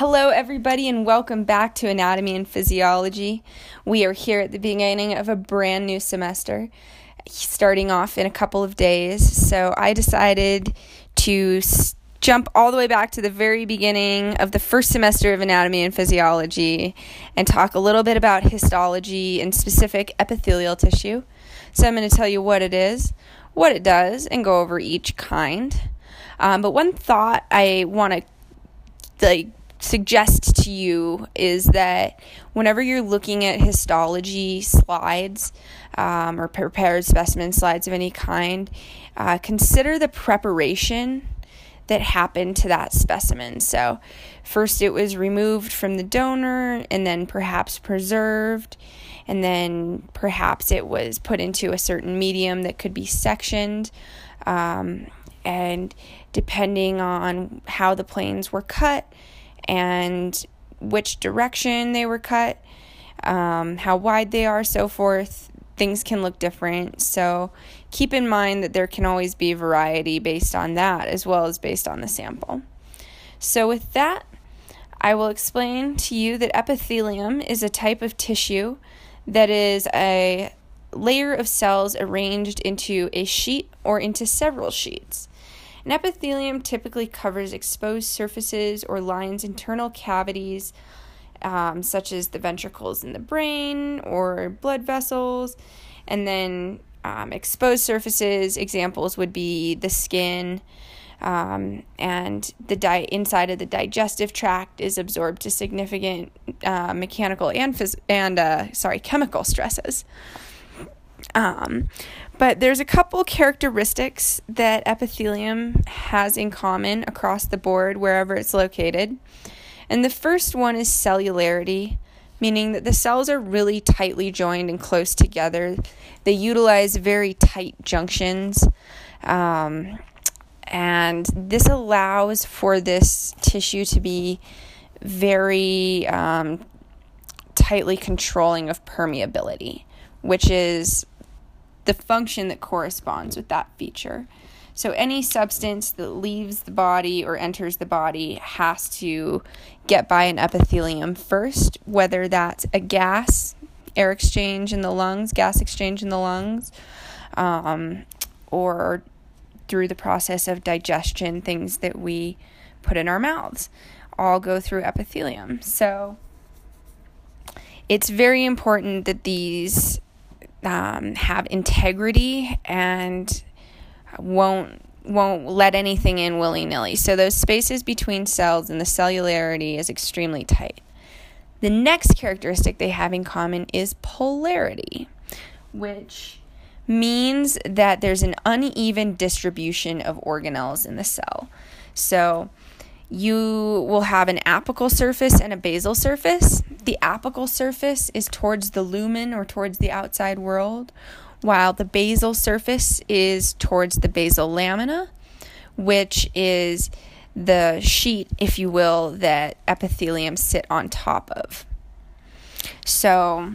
Hello, everybody, and welcome back to Anatomy and Physiology. We are here at the beginning of a brand new semester, starting off in a couple of days. So I decided to jump all the way back to the very beginning of the first semester of Anatomy and Physiology and talk a little bit about histology and specific epithelial tissue. So I'm going to tell you what it is, what it does, and go over each kind. Um, but one thought I want to like suggest to you is that whenever you're looking at histology slides um, or prepared specimen slides of any kind, uh, consider the preparation that happened to that specimen. So, first it was removed from the donor and then perhaps preserved, and then perhaps it was put into a certain medium that could be sectioned. Um, and depending on how the planes were cut, and which direction they were cut, um, how wide they are, so forth. Things can look different. So keep in mind that there can always be variety based on that as well as based on the sample. So, with that, I will explain to you that epithelium is a type of tissue that is a layer of cells arranged into a sheet or into several sheets. An epithelium typically covers exposed surfaces or lines internal cavities, um, such as the ventricles in the brain or blood vessels, and then um, exposed surfaces. Examples would be the skin. Um, and the di- inside of the digestive tract is absorbed to significant uh, mechanical and phys- and uh, sorry chemical stresses. Um, but there's a couple characteristics that epithelium has in common across the board wherever it's located. And the first one is cellularity, meaning that the cells are really tightly joined and close together. They utilize very tight junctions. Um, and this allows for this tissue to be very um, tightly controlling of permeability, which is the function that corresponds with that feature. So, any substance that leaves the body or enters the body has to get by an epithelium first, whether that's a gas, air exchange in the lungs, gas exchange in the lungs, um, or through the process of digestion, things that we put in our mouths all go through epithelium. So, it's very important that these um, have integrity and won't won't let anything in willy nilly. So those spaces between cells and the cellularity is extremely tight. The next characteristic they have in common is polarity, which means that there's an uneven distribution of organelles in the cell. So you will have an apical surface and a basal surface. The apical surface is towards the lumen or towards the outside world, while the basal surface is towards the basal lamina, which is the sheet, if you will, that epithelium sit on top of. So,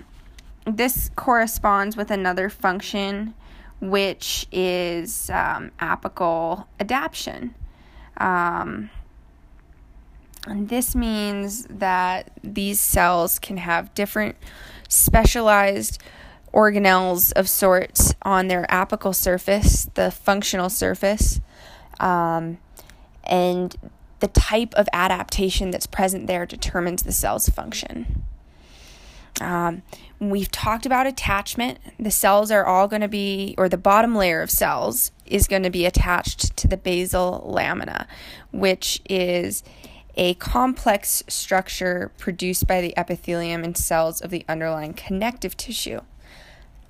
this corresponds with another function, which is um, apical adaptation. Um, and this means that these cells can have different specialized organelles of sorts on their apical surface, the functional surface, um, and the type of adaptation that's present there determines the cell's function. Um, we've talked about attachment. The cells are all going to be, or the bottom layer of cells is going to be attached to the basal lamina, which is a complex structure produced by the epithelium and cells of the underlying connective tissue.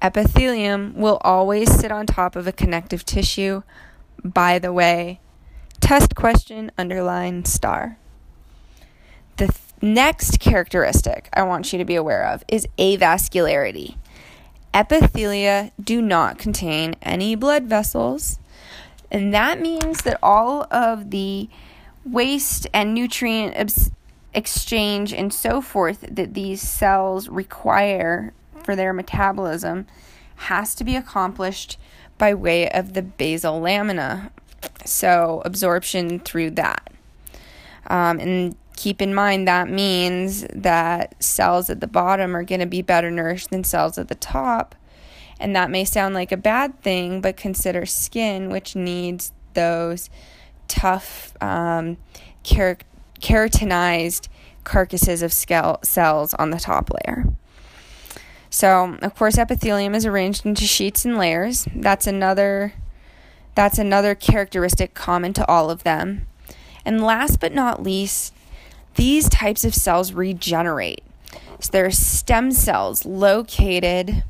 Epithelium will always sit on top of a connective tissue. By the way, test question underline star. The th- next characteristic I want you to be aware of is avascularity. Epithelia do not contain any blood vessels, and that means that all of the waste and nutrient exchange and so forth that these cells require for their metabolism has to be accomplished by way of the basal lamina. So, absorption through that. Um, and keep in mind that means that cells at the bottom are going to be better nourished than cells at the top. And that may sound like a bad thing, but consider skin, which needs those tough, um, keratinized carcasses of cells on the top layer. So, of course, epithelium is arranged into sheets and layers. That's another that's another characteristic common to all of them. And last but not least, these types of cells regenerate. So there are stem cells located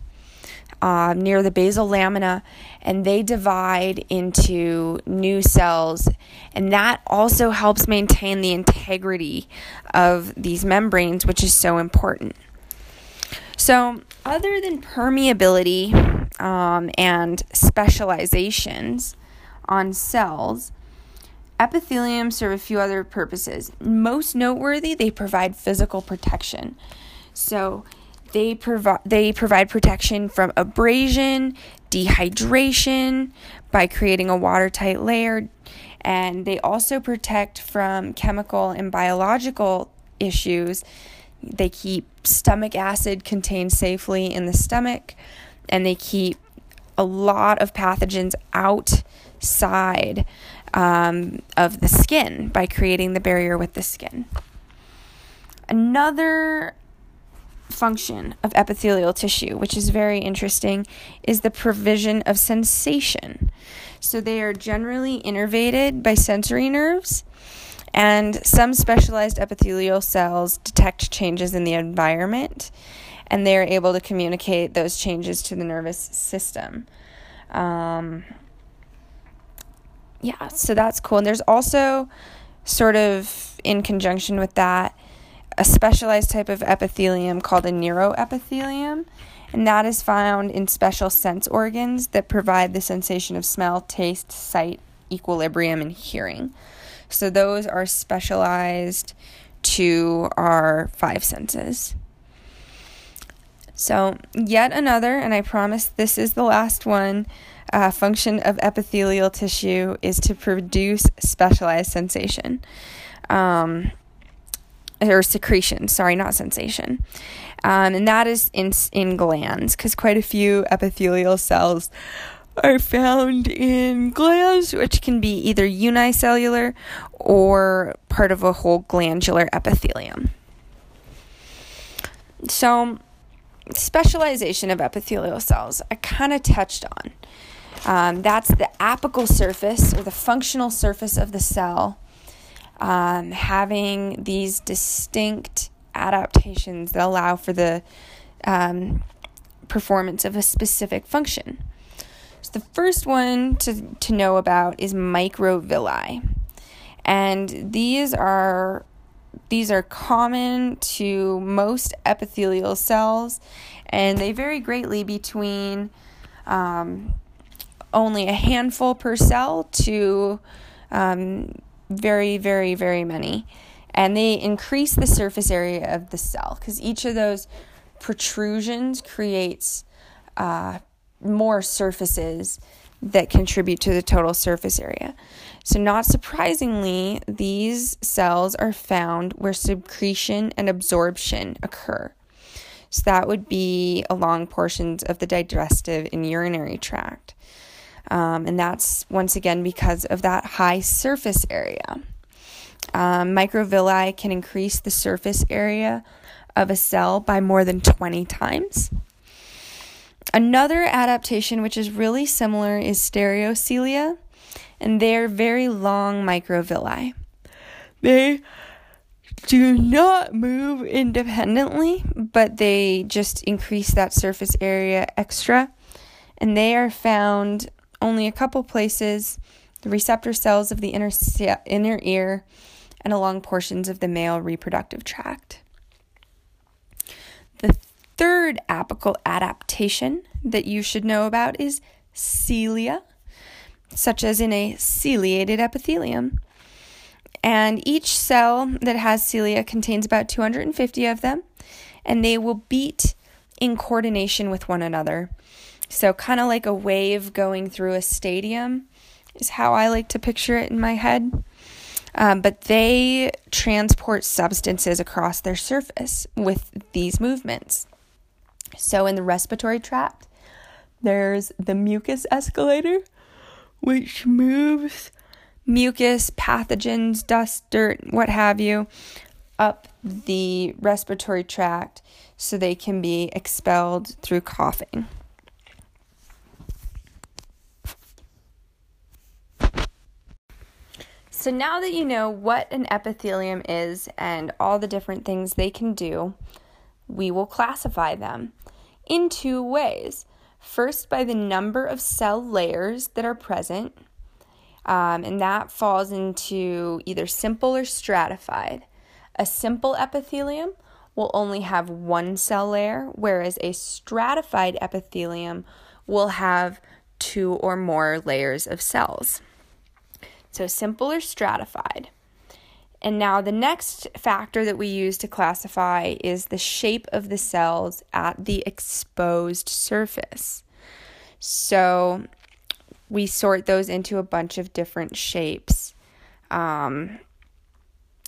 uh, near the basal lamina, and they divide into new cells, and that also helps maintain the integrity of these membranes, which is so important. So, other than permeability um, and specializations on cells, epithelium serve a few other purposes. Most noteworthy, they provide physical protection. So, they provide they provide protection from abrasion, dehydration by creating a watertight layer, and they also protect from chemical and biological issues. They keep stomach acid contained safely in the stomach, and they keep a lot of pathogens outside um, of the skin by creating the barrier with the skin. Another function of epithelial tissue, which is very interesting, is the provision of sensation. So they are generally innervated by sensory nerves, and some specialized epithelial cells detect changes in the environment, and they are able to communicate those changes to the nervous system. Um, yeah, so that's cool. And there's also sort of in conjunction with that a specialized type of epithelium called a neuroepithelium, and that is found in special sense organs that provide the sensation of smell, taste, sight, equilibrium, and hearing. So those are specialized to our five senses. So, yet another, and I promise this is the last one, uh, function of epithelial tissue is to produce specialized sensation. Um, or secretion, sorry, not sensation. Um, and that is in, in glands, because quite a few epithelial cells are found in glands, which can be either unicellular or part of a whole glandular epithelium. So, specialization of epithelial cells, I kind of touched on. Um, that's the apical surface or the functional surface of the cell um, having these distinct adaptations that allow for the um, performance of a specific function. So the first one to, to know about is microvilli. And these are these are common to most epithelial cells, and they vary greatly between um, only a handful per cell to um, very, very, very many. And they increase the surface area of the cell because each of those protrusions creates uh, more surfaces that contribute to the total surface area. So, not surprisingly, these cells are found where secretion and absorption occur. So, that would be along portions of the digestive and urinary tract. Um, and that's once again because of that high surface area. Um, microvilli can increase the surface area of a cell by more than 20 times. Another adaptation, which is really similar, is stereocilia, and they're very long microvilli. They do not move independently, but they just increase that surface area extra, and they are found only a couple places the receptor cells of the inner, inner ear and along portions of the male reproductive tract. The third apical adaptation that you should know about is cilia, such as in a ciliated epithelium. And each cell that has cilia contains about 250 of them, and they will beat in coordination with one another. So, kind of like a wave going through a stadium is how I like to picture it in my head. Um, but they transport substances across their surface with these movements. So, in the respiratory tract, there's the mucus escalator, which moves mucus, pathogens, dust, dirt, what have you, up the respiratory tract so they can be expelled through coughing. So, now that you know what an epithelium is and all the different things they can do, we will classify them in two ways. First, by the number of cell layers that are present, um, and that falls into either simple or stratified. A simple epithelium will only have one cell layer, whereas a stratified epithelium will have two or more layers of cells. So, simple or stratified. And now, the next factor that we use to classify is the shape of the cells at the exposed surface. So, we sort those into a bunch of different shapes um,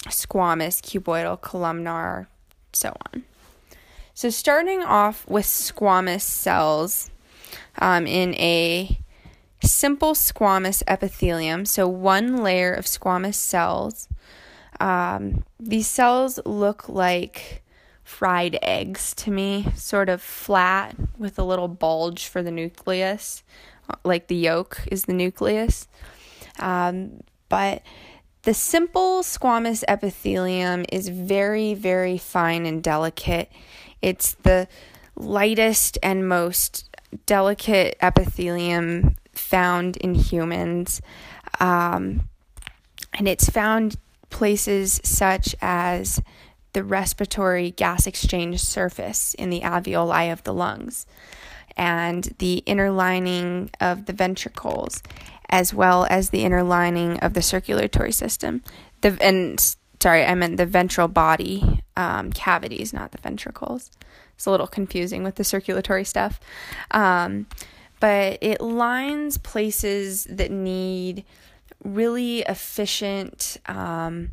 squamous, cuboidal, columnar, so on. So, starting off with squamous cells um, in a simple squamous epithelium, so one layer of squamous cells. Um, these cells look like fried eggs to me, sort of flat with a little bulge for the nucleus like the yolk is the nucleus. Um, but the simple squamous epithelium is very, very fine and delicate. It's the lightest and most delicate epithelium found in humans. Um, and it's found places such as the respiratory gas exchange surface in the alveoli of the lungs and the inner lining of the ventricles, as well as the inner lining of the circulatory system. The and sorry, I meant the ventral body um, cavities, not the ventricles. It's a little confusing with the circulatory stuff, um, but it lines places that need really efficient. Um,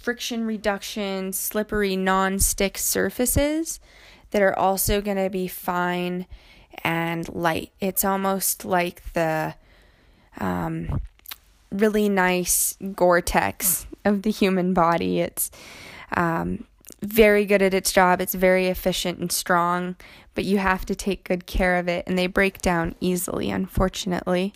friction reduction, slippery non-stick surfaces that are also going to be fine and light. It's almost like the um, really nice Gore Tex of the human body. It's um, very good at its job, it's very efficient and strong, but you have to take good care of it, and they break down easily, unfortunately.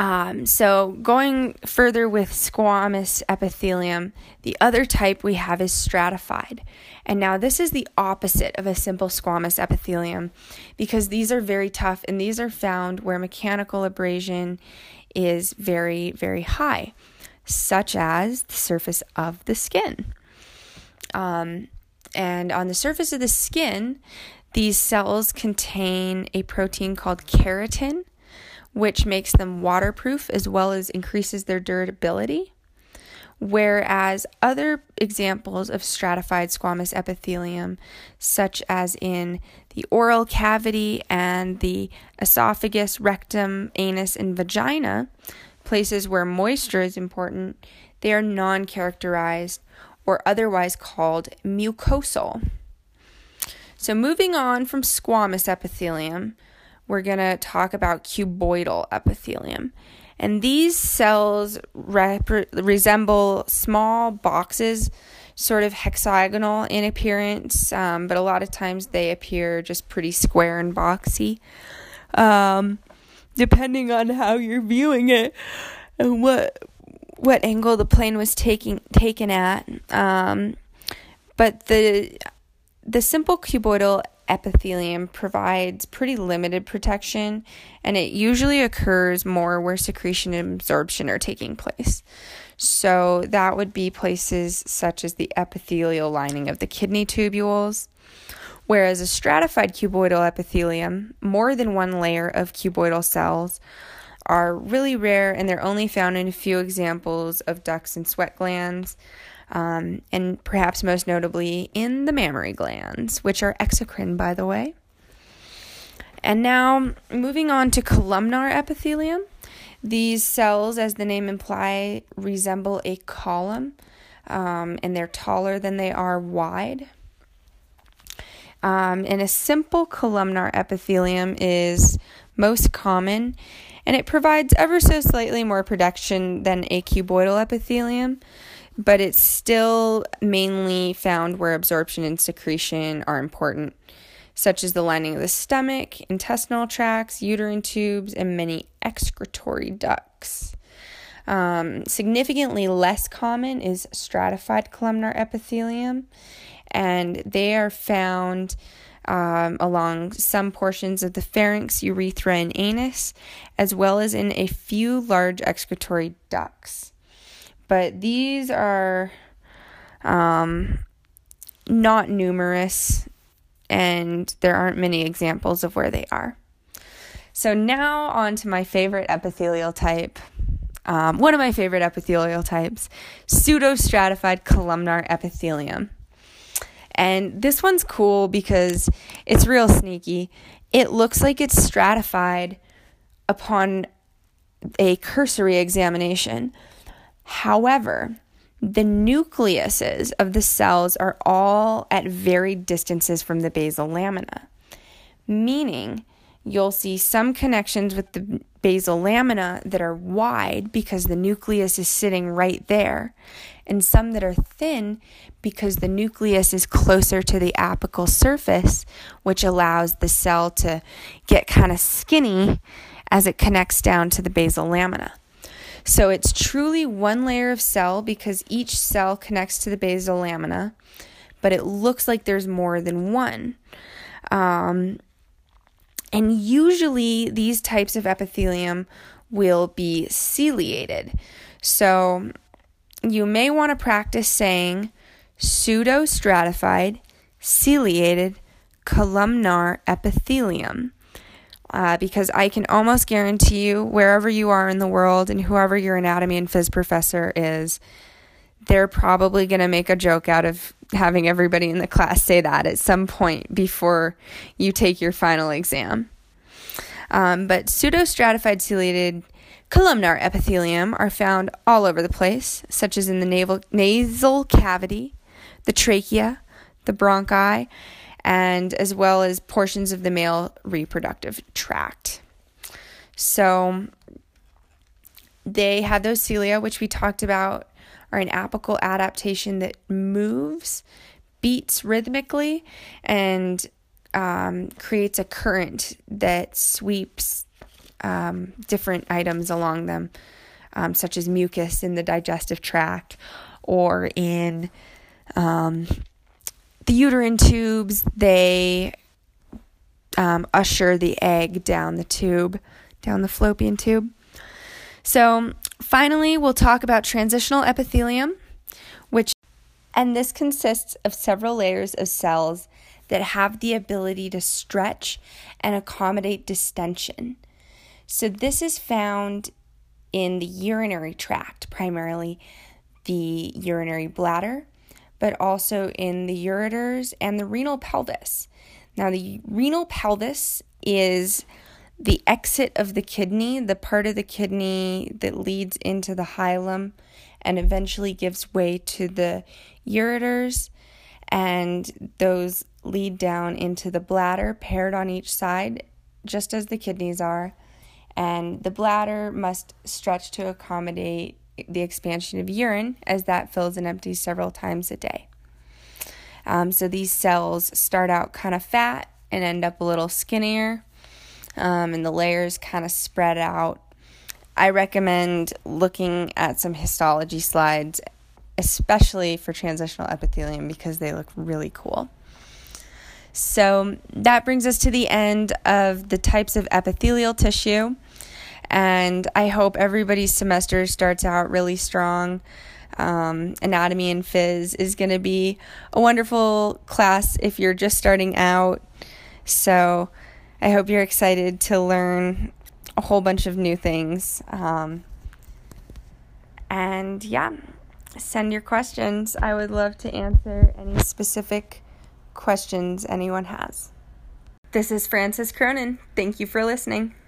Um, so, going further with squamous epithelium, the other type we have is stratified. And now, this is the opposite of a simple squamous epithelium because these are very tough and these are found where mechanical abrasion is very, very high, such as the surface of the skin. Um, and on the surface of the skin, these cells contain a protein called keratin which makes them waterproof as well as increases their durability. Whereas other examples of stratified squamous epithelium, such as in the oral cavity and the esophagus, rectum, anus, and vagina, places where moisture is important, they are non keratinized or otherwise called mucosal. So, moving on from squamous epithelium, we're going to talk about cuboidal epithelium. And these cells rep- resemble small boxes, sort of hexagonal in appearance, um, but a lot of times they appear just pretty square and boxy. Um, depending on how you're viewing it and what what angle the plane was taking taken at. Um, but the the simple cuboidal epithelium provides pretty limited protection, and it usually occurs more where secretion and absorption are taking place. So, that would be places such as the epithelial lining of the kidney tubules. Whereas a stratified cuboidal epithelium, more than one layer of cuboidal cells, are really rare and they're only found in a few examples of ducts and sweat glands um, and perhaps most notably in the mammary glands, which are exocrine, by the way. And now, moving on to columnar epithelium. These cells, as the name implies, resemble a column um, and they're taller than they are wide. Um, and a simple columnar epithelium is most common and it provides ever so slightly more protection than a cuboidal epithelium, but it's still mainly found where absorption and secretion are important, such as the lining of the stomach, intestinal tracts, uterine tubes, and many excretory ducts. Um, significantly less common is stratified columnar epithelium, and they are found um, along some portions of the pharynx, urethra, and anus, as well as in a few large excretory ducts. But these are um, not numerous, and there aren't many examples of where they are. So, now on to my favorite epithelial type. Um, one of my favorite epithelial types, pseudostratified columnar epithelium. And this one's cool because it's real sneaky. It looks like it's stratified upon a cursory examination. However, the nucleuses of the cells are all at varied distances from the basal lamina, meaning you'll see some connections with the basal lamina that are wide because the nucleus is sitting right there, and some that are thin because the nucleus is closer to the apical surface, which allows the cell to get kind of skinny as it connects down to the basal lamina. So it's truly one layer of cell because each cell connects to the basal lamina, but it looks like there's more than one. Um, and usually these types of epithelium will be ciliated. So you may want to practice saying pseudo stratified, ciliated columnar epithelium. Uh, because I can almost guarantee you, wherever you are in the world and whoever your anatomy and phys professor is, they're probably going to make a joke out of having everybody in the class say that at some point before you take your final exam. Um, but pseudostratified ciliated columnar epithelium are found all over the place, such as in the naval, nasal cavity, the trachea, the bronchi, and as well as portions of the male reproductive tract. So they have those cilia, which we talked about are an apical adaptation that moves, beats rhythmically, and um, creates a current that sweeps um, different items along them, um, such as mucus in the digestive tract or in um, the uterine tubes. They um, usher the egg down the tube, down the fallopian tube. So, finally, we'll talk about transitional epithelium, which and this consists of several layers of cells that have the ability to stretch and accommodate distension. So, this is found in the urinary tract, primarily the urinary bladder, but also in the ureters and the renal pelvis. Now, the renal pelvis is the exit of the kidney, the part of the kidney that leads into the hilum and eventually gives way to the ureters, and those lead down into the bladder, paired on each side, just as the kidneys are and the bladder must stretch to accommodate the expansion of urine as that fills and empties several times a day. Um, so these cells start out kind of fat and end up a little skinnier, um, and the layers kind of spread out. I recommend looking at some histology slides, especially for transitional epithelium, because they look really cool. So that brings us to the end of the types of epithelial tissue. And I hope everybody's semester starts out really strong. Um, anatomy and phys is going to be a wonderful class if you're just starting out. So I hope you're excited to learn a whole bunch of new things. Um, and yeah, send your questions. I would love to answer any specific questions anyone has. This is Frances Cronin. Thank you for listening.